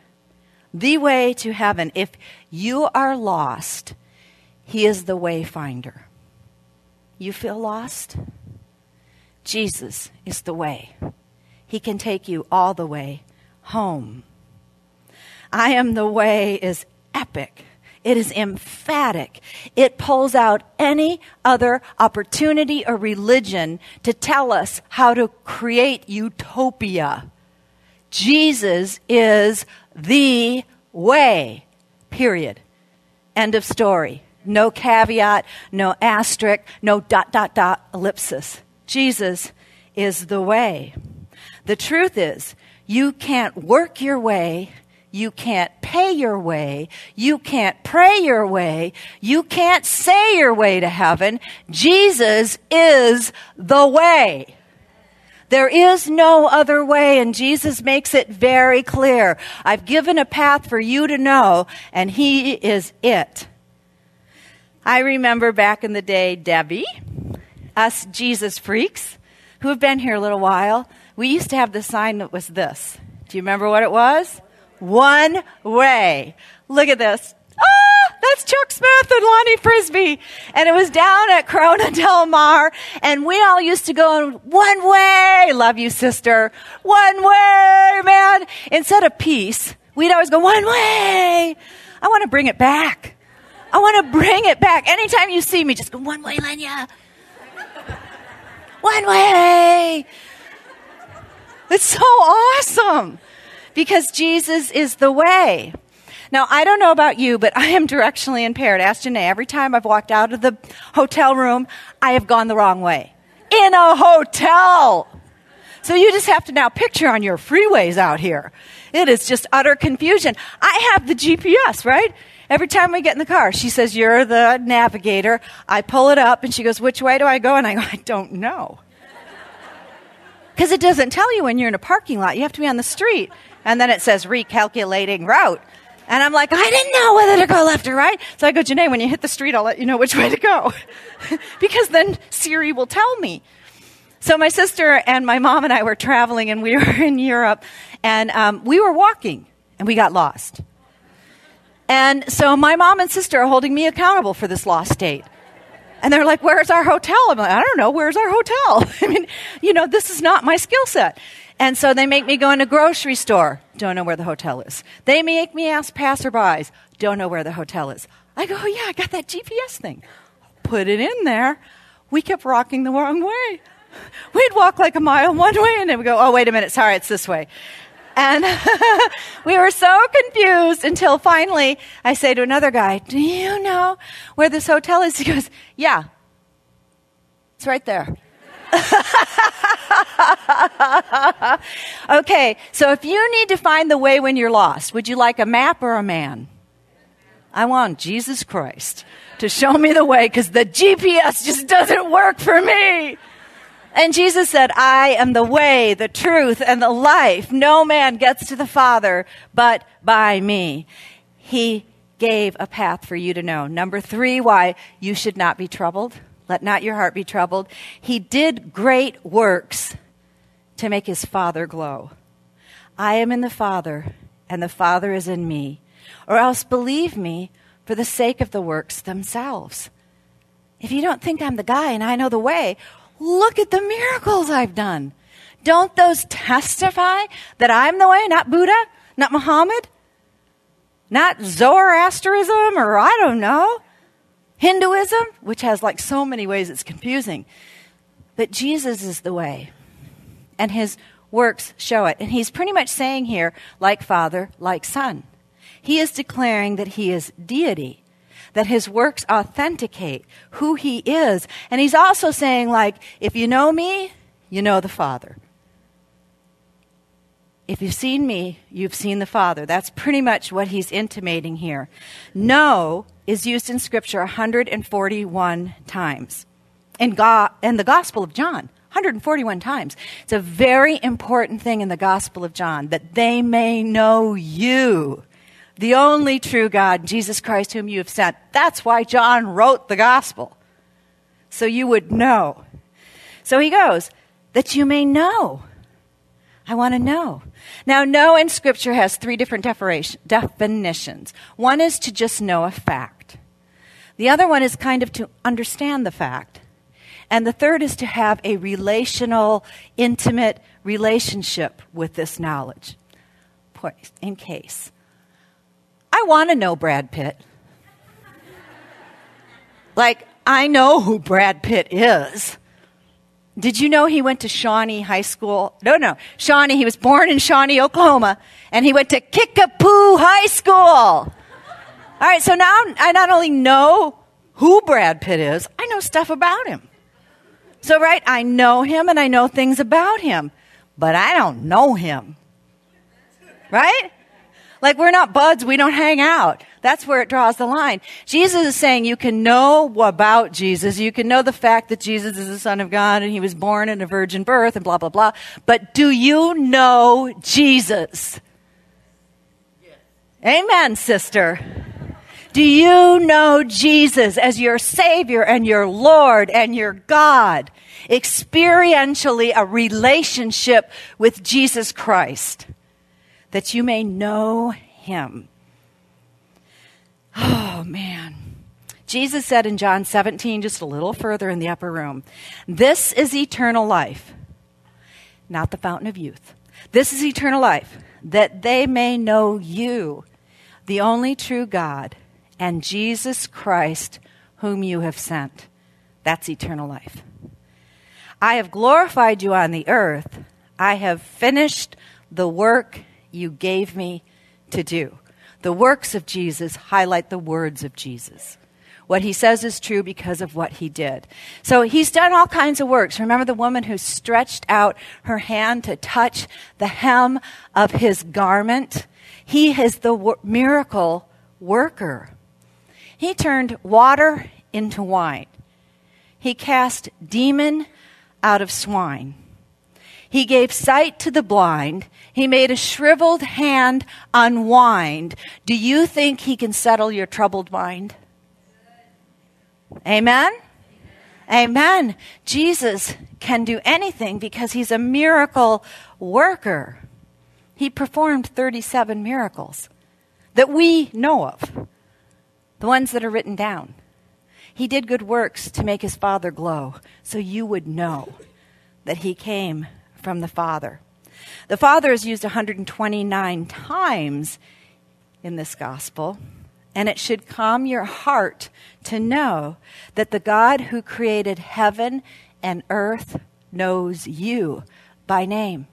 The way to heaven. If you are lost, he is the wayfinder. You feel lost? Jesus is the way. He can take you all the way home. I am the way is epic. It is emphatic. It pulls out any other opportunity or religion to tell us how to create utopia. Jesus is the way. Period. End of story. No caveat, no asterisk, no dot, dot, dot, ellipsis. Jesus is the way. The truth is, you can't work your way, You can't pay your way. You can't pray your way. You can't say your way to heaven. Jesus is the way. There is no other way, and Jesus makes it very clear. I've given a path for you to know, and He is it. I remember back in the day, Debbie, us Jesus freaks, who have been here a little while, we used to have the sign that was this. Do you remember what it was? One way. Look at this. Ah, that's Chuck Smith and Lonnie Frisbee. And it was down at Corona *laughs* Del Mar. And we all used to go in one way. Love you, sister. One way, man. Instead of peace, we'd always go one way. I want to bring it back. I want to bring it back. Anytime you see me, just go one way, Lenya. One way. It's so awesome because Jesus is the way. Now, I don't know about you, but *laughs* I am directionally impaired. Ask Janae. Every time I've walked out of the hotel room, I have gone the wrong way. In a hotel! So you just have to now picture on your freeways out here. It is just utter confusion. I have the GPS, right? Every time we get in the car, she says, You're the navigator. I pull it up and she goes, Which way do I go? And I go, I don't know. Because it doesn't tell you when you're in a parking lot. You have to be on the street. And then it says recalculating route. And I'm like, I didn't know whether to go left or right. So I go, Janae, when you hit the street, I'll let you know which way to go. *laughs* because then Siri will tell me. So my sister and my mom and I were traveling and we were *laughs* in Europe and um, we were walking and we got lost. And so my mom and sister are holding me accountable for this lost state. And they're like, Where's our hotel? I'm like, I don't know. Where's our hotel? *laughs* I mean, you know, this is not my skill set. And so they make me go in a grocery store. Don't know where the hotel is. They make me ask passerbys. Don't know where the hotel is. I go, oh, yeah, I got that GPS thing. Put it in there. We kept rocking the wrong way. We'd walk like a mile one way and then we go, oh, wait a minute. Sorry, it's this way. And *laughs* we were so confused until finally I say to another guy, Do you know where this hotel is? He goes, Yeah, it's right there. *laughs* okay, so if you need to find the way when you're lost, would you like a map or a man? I want Jesus Christ to show me the way because the GPS just doesn't work for me. And Jesus said, I am the way, the truth, and the life. No man gets to the Father but by me. He gave a path for you to know. Number three, why you should not be troubled. Let not your heart be troubled. He did great works to make his Father glow. I am in the Father, and the Father is in me. Or else believe me for the sake of the works themselves. If you don't think I'm the guy and I know the way, Look at the miracles I've done. Don't those testify that I'm the way, not Buddha, not Muhammad, not Zoroastrianism, or I don't know, Hinduism, which has like so many ways it's confusing. But Jesus is the way, and his works show it. And he's pretty much saying here, like Father, like Son. He is declaring that he is deity that his works authenticate who he is. And he's also saying, like, if you know me, you know the Father. If you've seen me, you've seen the Father. That's pretty much what he's intimating here. Know is used in Scripture 141 times. In, God, in the Gospel of John, 141 times. It's a very important thing in the Gospel of John that they may know you the only true God, Jesus Christ, whom you have sent. That's why John wrote the gospel. So you would know. So he goes, that you may know. I want to know. Now, know in Scripture has three different definitions. One is to just know a fact, the other one is kind of to understand the fact. And the third is to have a relational, intimate relationship with this knowledge. In case. I want to know Brad Pitt. *laughs* Like, I know who Brad Pitt is. Did you know he went to Shawnee High School? No, no. Shawnee, he was born in Shawnee, Oklahoma, and he went to Kickapoo High School. All right, so now I not only know who Brad Pitt is, I know stuff about him. So, right, I know him and I know things about him, but I don't know him. Right? Like we're not buds, we don't hang out. That's where it draws the line. Jesus is saying you can know about Jesus, you can know the fact that Jesus is the Son of God and he was born in a virgin birth and blah, blah, blah. But do you know Jesus? Yes. Amen, sister. Do you know Jesus as your Savior and your Lord and your God? Experientially, a relationship with Jesus Christ that you may know him. Oh, man. Jesus said in John 17, just a little further in the upper room, This is eternal life, not the fountain of youth. This is eternal life, that they may know you, the only true God, and Jesus Christ, whom you have sent. That's eternal life. I have glorified you on the earth. I have finished the work you gave me to do. The works of Jesus highlight the words of Jesus. What he says is true because of what he did. So he's done all kinds of works. Remember the woman who stretched out her hand to touch the hem of his garment? He is the wor- miracle worker. He turned water into wine. He cast demon out of swine. He gave sight to the blind. He made a shriveled hand unwind. Do you think he can settle your troubled mind? Amen? Amen. Jesus can do anything because he's a miracle worker. He performed 37 miracles that we know of, the ones that are written down. He did good works to make his Father glow so you would know that he came from the Father. The Father is used 129 times in this gospel, and it should calm your heart to know that the God who created heaven and earth knows you by name.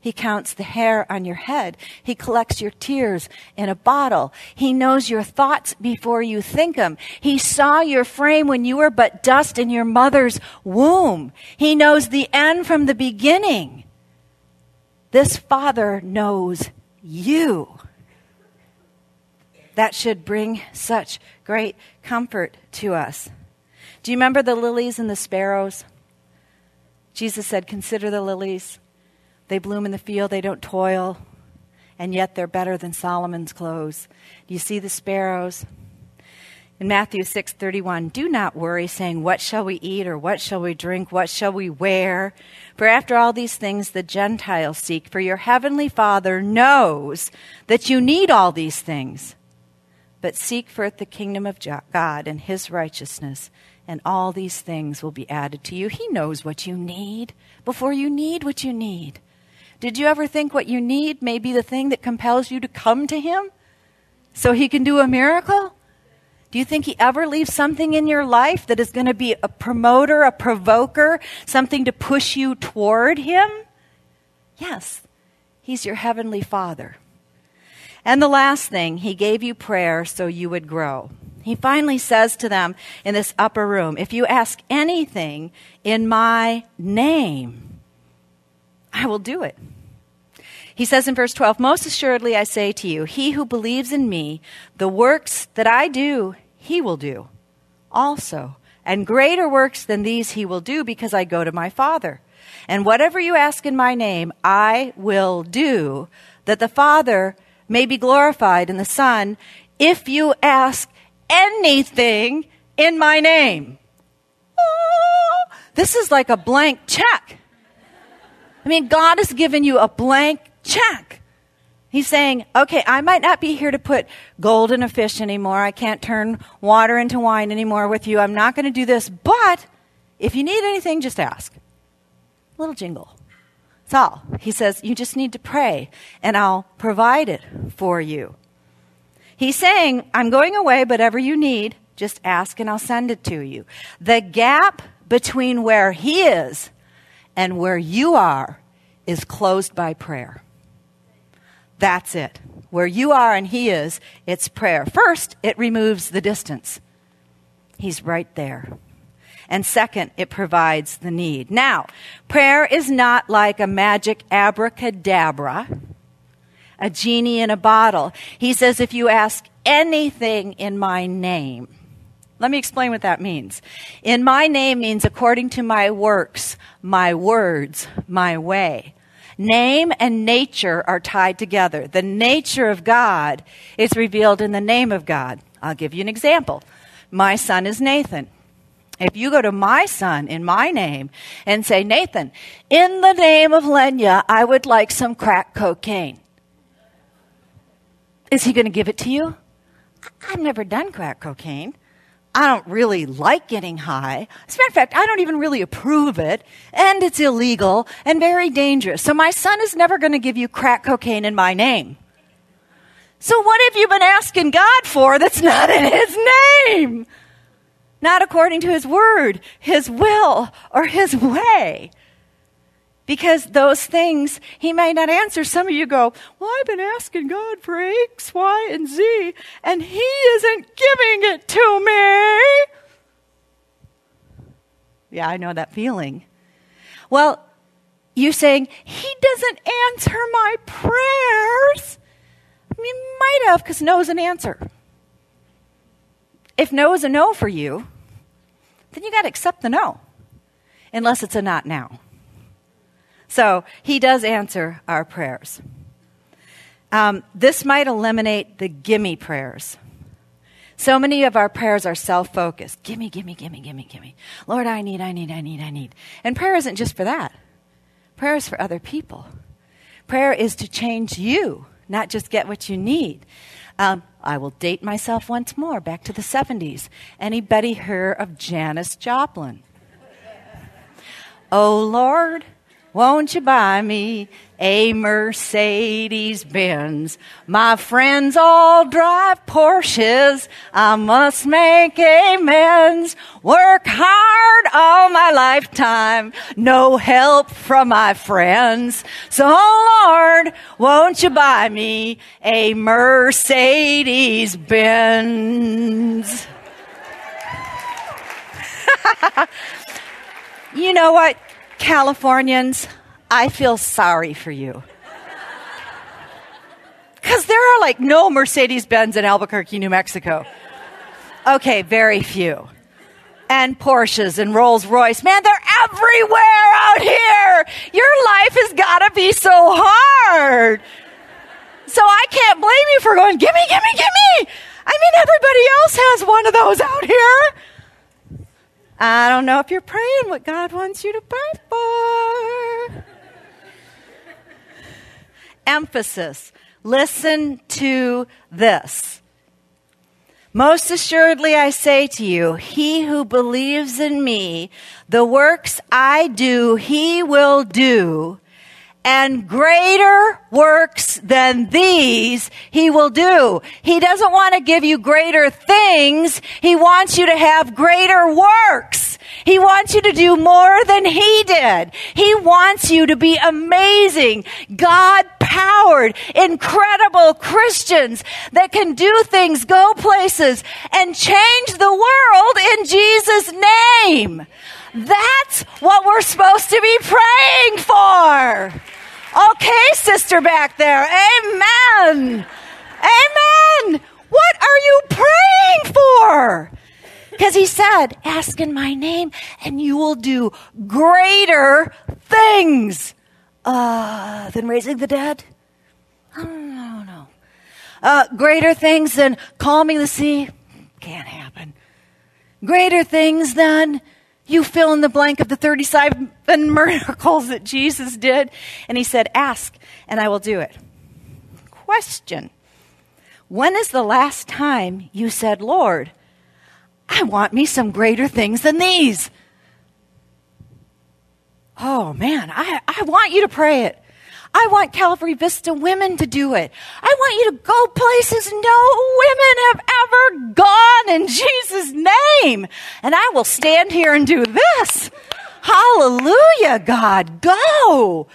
He counts the hair on your head. He collects your tears in a bottle. He knows your thoughts before you think them. He saw your frame when you were but dust in your mother's womb. He knows the end from the beginning. This Father knows you. That should bring such great comfort to us. Do you remember the lilies and the sparrows? Jesus said, Consider the lilies. They bloom in the field, they don't toil, and yet they're better than Solomon's clothes. Do you see the sparrows? In Matthew 6:31, do not worry saying, what shall we eat or what shall we drink, what shall we wear? For after all these things the Gentiles seek, for your heavenly Father knows that you need all these things. But seek first the kingdom of God and his righteousness, and all these things will be added to you. He knows what you need before you need what you need. Did you ever think what you need may be the thing that compels you to come to him so he can do a miracle? Do you think he ever leaves something in your life that is going to be a promoter, a provoker, something to push you toward him? Yes, he's your heavenly father. And the last thing, he gave you prayer so you would grow. He finally says to them in this upper room, if you ask anything in my name, I will do it. He says in verse 12, Most assuredly I say to you, he who believes in me, the works that I do, he will do also. And greater works than these he will do because I go to my Father. And whatever you ask in my name, I will do, that the Father may be glorified in the Son, if you ask anything in my name. This is like a blank check. I mean, God has given you a blank check. He's saying, okay, I might not be here to put gold in a fish anymore. I can't turn water into wine anymore with you. I'm not going to do this. But if you need anything, just ask. Little jingle. That's all. He says, you just need to pray and I'll provide it for you. He's saying, I'm going away, whatever you need, just ask and I'll send it to you. The gap between where he is and where you are is closed by prayer. That's it. Where you are and He is, it's prayer. First, it removes the distance. He's right there. And second, it provides the need. Now, prayer is not like a magic abracadabra. a genie in a bottle. He says, if you ask anything in my name, let me explain what that means. In my name means according to my works, my words, my way. Name and nature are tied together. The nature of God is revealed in the name of God. I'll give you an example. My son is Nathan. If you go to my son in my name and say, Nathan, in the name of Lenya, I would like some crack cocaine. Is he going to give it to you? I've never done crack cocaine. I don't really like getting high. As a matter of fact, I don't even really approve it, and it's illegal and very dangerous. So my son is never going to give you crack cocaine in my name. So what have you been asking God for that's not in his name? Not according to his word, his will, or his way. Because those things he may not answer. Some of you go, Well, I've been asking God for X, Y, and Z, and he isn't giving it to me. Yeah, I know that feeling. Well, you saying, He doesn't answer my prayers. I mean, might have, because no is an answer. If no is a no for you, then you got to accept the no, unless it's a not now. So he does answer our prayers. Um, this might eliminate the gimme prayers. So many of our prayers are self focused. Gimme, gimme, gimme, gimme, gimme. Lord, I need, I need, I need, I need. And prayer isn't just for that, prayer is for other people. Prayer is to change you, not just get what you need. Um, I will date myself once more, back to the 70s. Anybody hear of Janis Joplin? oh Lord, won't you buy me a Mercedes Benz? My friends all drive Porsches. I must make amends. Work hard all my lifetime. No help from my friends. So, Lord, won't you buy me a Mercedes Benz? *laughs* you know what? Californians, I feel sorry for you. Because there are like no Mercedes Benz in Albuquerque, New Mexico. Okay, very few. And Porsches and Rolls Royce. Man, they're everywhere out here. Your life has got to be so hard. So I can't blame you for going, gimme, gimme, gimme. I mean, everybody else has one of those out here. I don't know if you're praying what God wants you to pray for. Emphasis. Listen to this. Most assuredly, I say to you, he who believes in me, the works I do, he will do, and greater works than these he will do. He doesn't want to give you greater things. He wants you to have greater works. He wants you to do more than he did. He wants you to be amazing, God powered, incredible Christians that can do things, go places, and change the world in Jesus' name. That's what we're supposed to be praying for. Okay, sister back there. Amen. Amen. What are you praying for? Because he said, Ask in my name, and you will do greater things uh, than raising the dead. Oh, no, no. Uh, greater things than calming the sea. Can't happen. Greater things than you fill in the blank of the 37 miracles that Jesus did. And he said, Ask, and I will do it. Question When is the last time you said, Lord, I want me some greater things than these? Oh man, I, I want you to pray it. I want Calvary Vista women to do it. I want you to go places no women have ever gone in Jesus' name. And I will stand here and do this. Hallelujah, God. Go.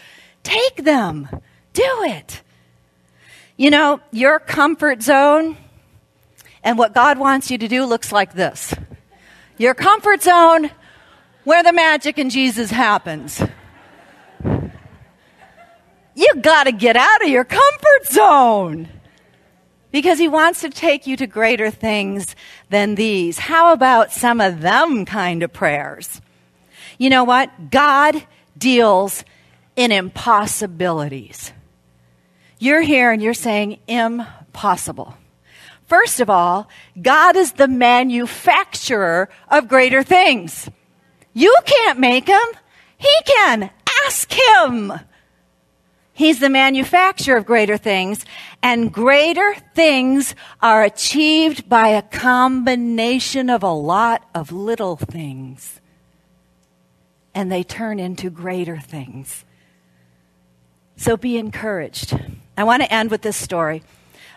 Take them. Do it. You know, your comfort zone and what God wants you to do looks like this. Your comfort zone where the magic in Jesus happens. You got to get out of your comfort zone because he wants to take you to greater things than these. How about some of them kind of prayers? You know what? God deals in impossibilities. You're here and you're saying impossible. First of all, God is the manufacturer of greater things. You can't make them. He can. Ask him. He's the manufacturer of greater things, and greater things are achieved by a combination of a lot of little things. And they turn into greater things. So be encouraged. I want to end with this story.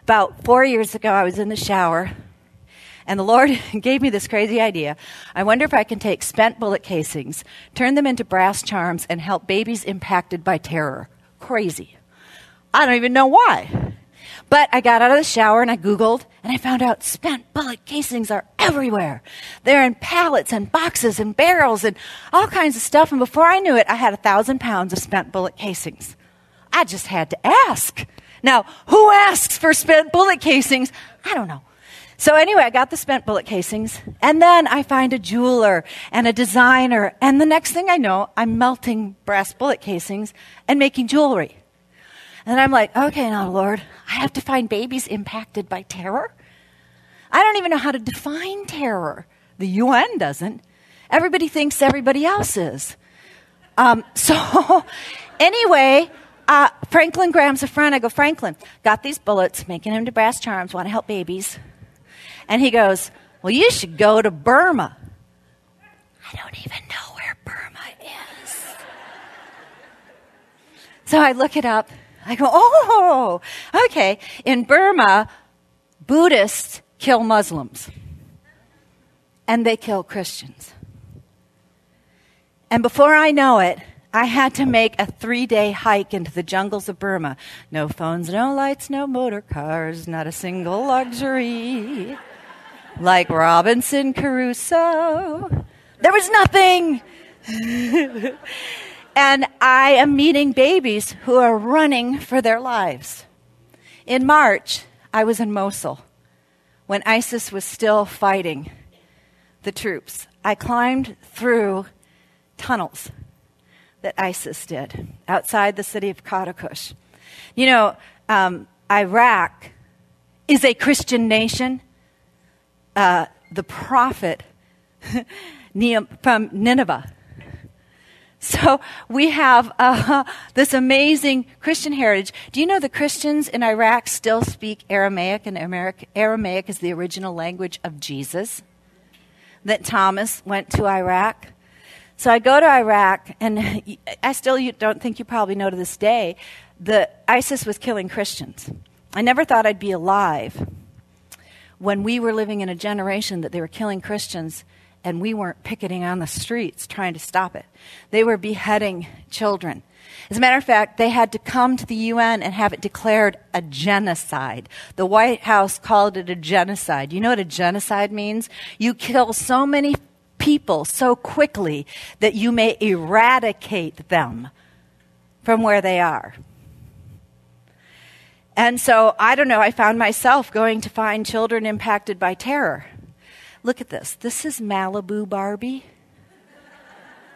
About four years ago, I was in the shower, and the Lord *laughs* gave me this crazy idea. I wonder if I can take spent bullet casings, turn them into brass charms, and help babies impacted by terror crazy. I don't even know why. But I got out of the shower and I Googled and I found out spent bullet casings are everywhere. They're in pallets and boxes and barrels and all kinds of stuff. And before I knew it, I had a thousand pounds of spent bullet casings. I just had to ask. Now, who asks for spent bullet casings? I don't know. So anyway, I got the spent bullet casings, and then I find a jeweler and a designer, and the next thing I know, I'm melting brass bullet casings and making jewelry. And I'm like, okay, now, Lord, I have to find babies impacted by terror. I don't even know how to define terror. The UN doesn't. Everybody thinks everybody else is. Um, *laughs* so, anyway, uh, Franklin Graham's a friend. I go, Franklin, got these bullets, making them to brass charms, want to help babies. And he goes, Well, you should go to Burma. I don't even know where Burma is. so I look it up. I go, Oh, okay. In Burma, Buddhists kill Muslims, and they kill Christians. And before I know it, I had to make a three day hike into the jungles of Burma. No phones, no lights, no motor cars, not a single luxury like Robinson Crusoe. There was nothing. *laughs* and I am meeting babies who are running for their lives. In March, I was in Mosul when ISIS was still fighting the troops. I climbed through tunnels that ISIS did outside the city of Qaraqosh. You know, um, Iraq is a Christian nation uh, the prophet *laughs* from Nineveh. So we have uh, this amazing Christian heritage. Do you know the Christians in Iraq still speak Aramaic, and Aramaic is the original language of Jesus? That Thomas went to Iraq. So I go to Iraq, and *laughs* I still don't think you probably know to this day that ISIS was killing Christians. I never thought I'd be alive when we were living in a generation that they were killing Christians and we weren't picketing on the streets trying to stop it. They were beheading children. As a matter of fact, they had to come to the UN and have it declared a genocide. The White House called it a genocide. You know what a genocide means? You kill so many people so quickly that you may eradicate them from where they are. And so, I don't know, I found myself going to find children impacted by terror. Look at this. This is Malibu Barbie.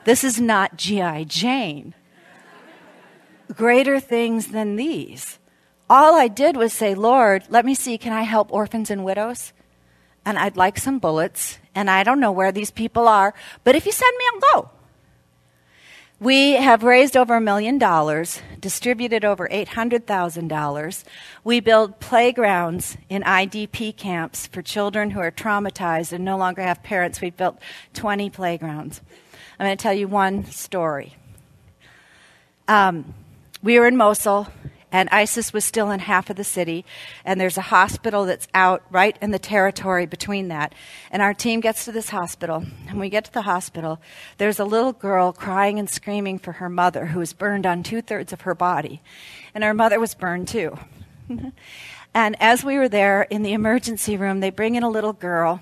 This is not G.I. Jane. Greater things than these. All I did was say, Lord, let me see, can I help orphans and widows? And I'd like some bullets, and I don't know where these people are, but if you send me, I'll go. We have raised over a million dollars, distributed over $800,000. We build playgrounds in IDP camps for children who are traumatized and no longer have parents. We've built 20 playgrounds. I'm going to tell you one story. Um, we were in Mosul and ISIS was still in half of the city, and there's a hospital that's out right in the territory between that. And our team gets to this hospital, and we get to the hospital. There's a little girl crying and screaming for her mother, who was burned on two thirds of her body, and her mother was burned too. *laughs* and as we were there in the emergency room, they bring in a little girl,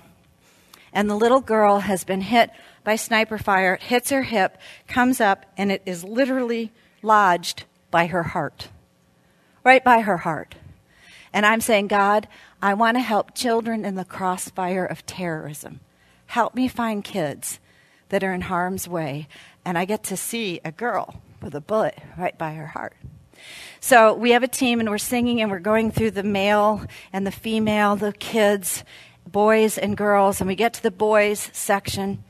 and the little girl has been hit by sniper fire, it hits her hip, comes up, and it is literally lodged by her heart. Right by her heart. And I'm saying, God, I want to help children in the crossfire of terrorism. Help me find kids that are in harm's way. And I get to see a girl with a bullet right by her heart. So we have a team and we're singing and we're going through the male and the female, the kids, boys and girls, and we get to the boys section.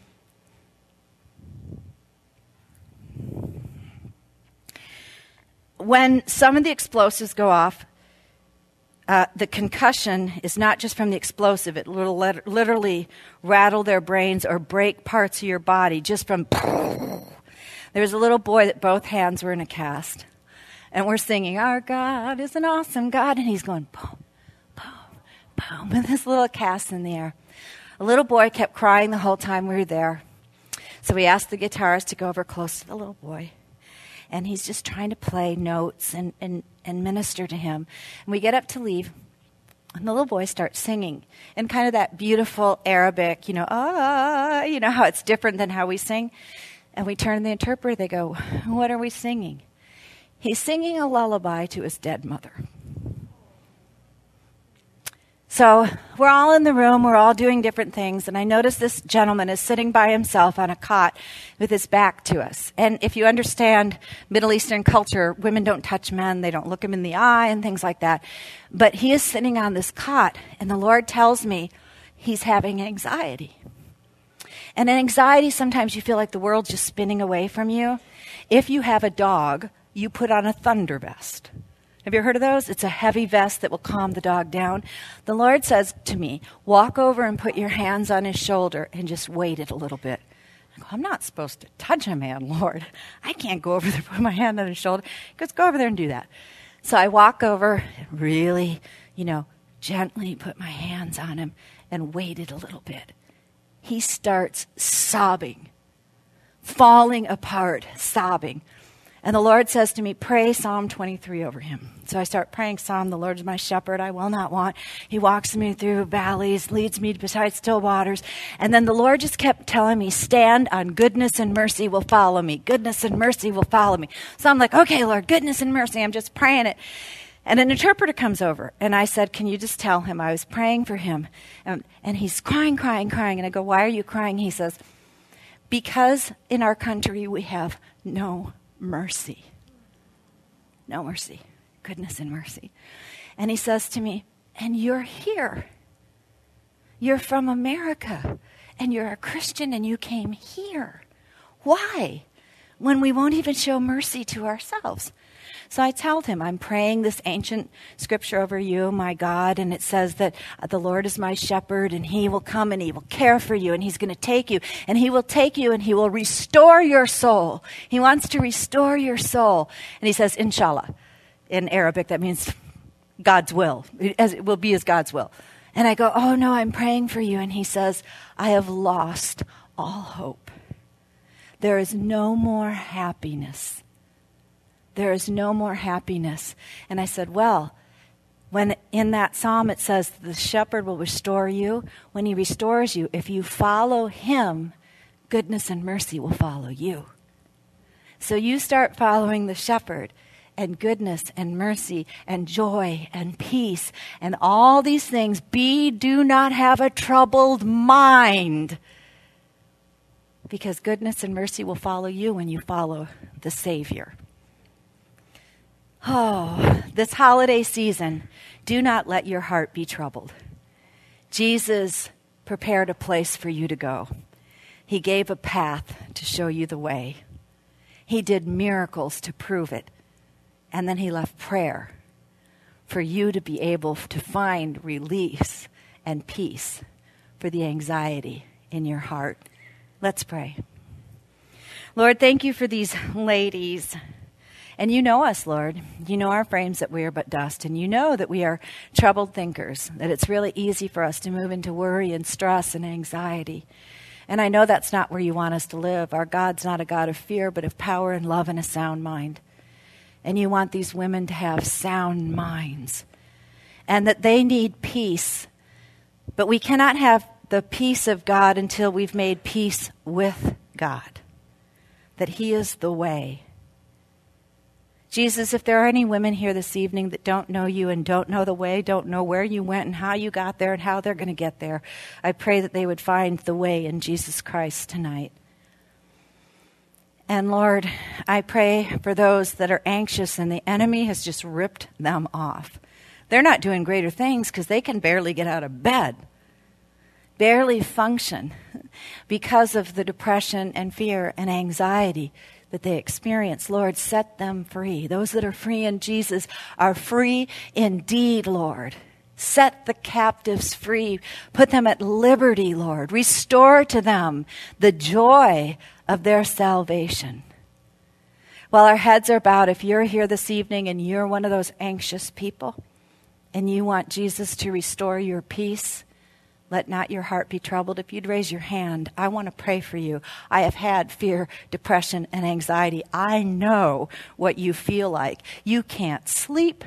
When some of the explosives go off, uh, the concussion is not just from the explosive, it will literally rattle their brains or break parts of your body just from. *laughs* There was a little boy that both hands were in a cast. And we're singing, Our God is an awesome God. And he's going, boom, boom, boom, with this little cast in the air. A little boy kept crying the whole time we were there. So we asked the guitarist to go over close to the little boy. And he's just trying to play notes and, and and minister to him. And we get up to leave, and the little boy starts singing in kind of that beautiful Arabic, you know, ah, you know how it's different than how we sing. And we turn to the interpreter, they go, What are we singing? He's singing a lullaby to his dead mother. So we're all in the room, we're all doing different things, and I notice this gentleman is sitting by himself on a cot with his back to us. And if you understand Middle Eastern culture, women don't touch men, they don't look them in the eye, and things like that. But he is sitting on this cot, and the Lord tells me he's having anxiety. And in anxiety, sometimes you feel like the world's just spinning away from you. If you have a dog, you put on a thunder vest. Have you heard of those? It's a heavy vest that will calm the dog down. The Lord says to me, Walk over and put your hands on his shoulder and just wait it a little bit. I go, I'm not supposed to touch a man, Lord. I can't go over there put my hand on his shoulder. He goes, Go over there and do that. So I walk over really, you know, gently put my hands on him and waited a little bit. He starts sobbing, falling apart, sobbing. And the Lord says to me, Pray Psalm 23 over him. So I start praying Psalm, The Lord is my shepherd, I will not want. He walks me through valleys, leads me beside still waters. And then the Lord just kept telling me, Stand on goodness and mercy will follow me. Goodness and mercy will follow me. So I'm like, Okay, Lord, goodness and mercy. I'm just praying it. And an interpreter comes over, and I said, Can you just tell him I was praying for him? And, and he's crying, crying, crying. And I go, Why are you crying? He says, Because in our country we have no mercy. No mercy. Goodness and mercy. And he says to me, And you're here. You're from America. And you're a Christian and you came here. Why? When we won't even show mercy to ourselves. So I told him, I'm praying this ancient scripture over you, my God, and it says that uh, the Lord is my shepherd, and he will come and he will care for you, and he's going to take you, and he will take you, and he will restore your soul. He wants to restore your soul. And he says, Inshallah. In Arabic, that means God's will. As it will be as God's will. And I go, Oh no, I'm praying for you. And he says, I have lost all hope. There is no more happiness there is no more happiness. And I said, Well, when in that psalm it says the shepherd will restore you, when he restores you, if you follow him, goodness and mercy will follow you. So you start following the shepherd, and goodness and mercy and joy and peace and all these things. Be, do not have a troubled mind. Because goodness and mercy will follow you when you follow the Savior. Oh, this holiday season, do not let your heart be troubled. Jesus prepared a place for you to go. He gave a path to show you the way. He did miracles to prove it. And then he left prayer for you to be able to find release and peace for the anxiety in your heart. Let's pray. Lord, thank you for these ladies and you know us, Lord. You know our frames that we are but dust. And you know that we are troubled thinkers, that it's really easy for us to move into worry and stress and anxiety. And I know that's not where you want us to live. Our God's not a God of fear, but of power and love and a sound mind. And you want these women to have sound minds and that they need peace. But we cannot have the peace of God until we've made peace with God, that He is the way Jesus, if there are any women here this evening that don't know you and don't know the way, don't know where you went and how you got there and how they're going to get there, I pray that they would find the way in Jesus Christ tonight. And Lord, I pray for those that are anxious and the enemy has just ripped them off. They're not doing greater things because they can barely get out of bed, barely function *laughs* because of the depression and fear and anxiety that they experience. Lord, set them free. Those that are free in Jesus are free indeed, Lord. Set the captives free. Put them at liberty, Lord. Restore to them the joy of their salvation. While our heads are bowed, if you're here this evening and you're one of those anxious people and you want Jesus to restore your peace, let not your heart be troubled. If you'd raise your hand, I want to pray for you. I have had fear, depression, and anxiety. I know what you feel like. You can't sleep.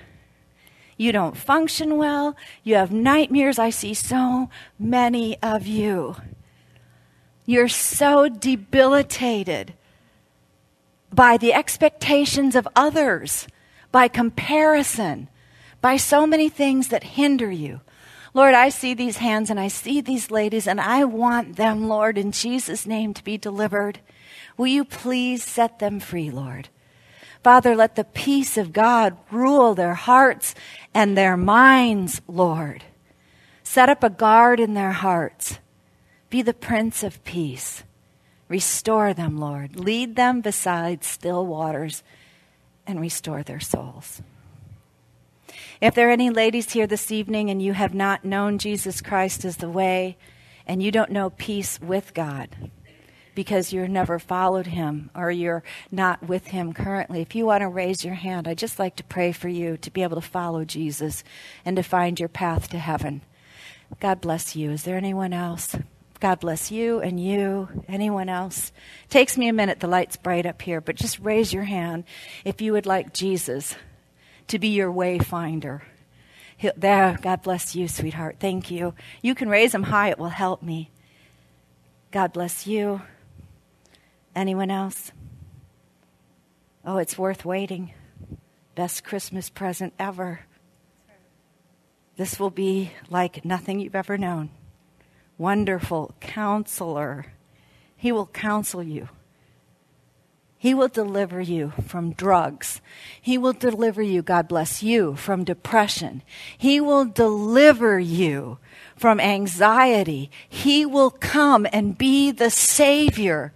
You don't function well. You have nightmares. I see so many of you. You're so debilitated by the expectations of others, by comparison, by so many things that hinder you. Lord, I see these hands and I see these ladies, and I want them, Lord, in Jesus' name to be delivered. Will you please set them free, Lord? Father, let the peace of God rule their hearts and their minds, Lord. Set up a guard in their hearts. Be the Prince of Peace. Restore them, Lord. Lead them beside still waters and restore their souls. If there are any ladies here this evening and you have not known Jesus Christ as the way and you don't know peace with God because you've never followed him or you're not with him currently, if you want to raise your hand, I'd just like to pray for you to be able to follow Jesus and to find your path to heaven. God bless you. Is there anyone else? God bless you and you. Anyone else? Takes me a minute. The light's bright up here, but just raise your hand if you would like Jesus to be your wayfinder. there, God bless you, sweetheart. Thank you. You can raise them high, it will help me. God bless you. Anyone else? Oh, it's worth waiting. Best Christmas present ever. This will be like nothing you've ever known. Wonderful counselor. He will counsel you. He will deliver you from drugs. He will deliver you, God bless you, from depression. He will deliver you from anxiety. He will come and be the Savior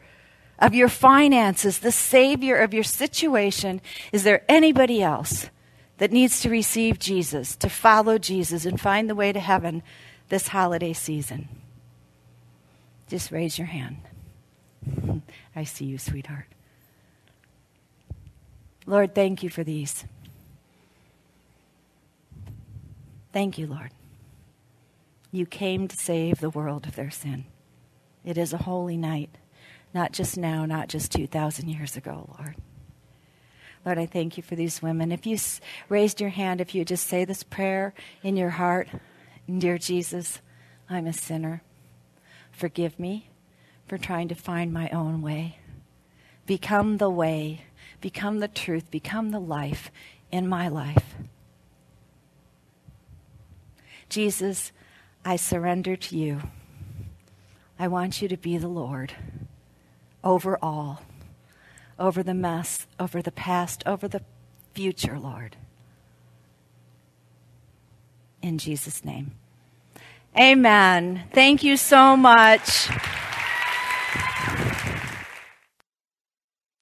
of your finances, the Savior of your situation. Is there anybody else that needs to receive Jesus, to follow Jesus, and find the way to heaven this holiday season? Just raise your hand. *laughs* I see you, sweetheart. Lord, thank you for these. Thank you, Lord. You came to save the world of their sin. It is a holy night, not just now, not just 2,000 years ago, Lord. Lord, I thank you for these women. If you raised your hand, if you just say this prayer in your heart, Dear Jesus, I'm a sinner. Forgive me for trying to find my own way. Become the way become the truth, become the life in my life. Jesus, I surrender to you. I want you to be the Lord over all, over the mess, over the past, over the future, Lord. In Jesus' name. Amen. Thank you so much.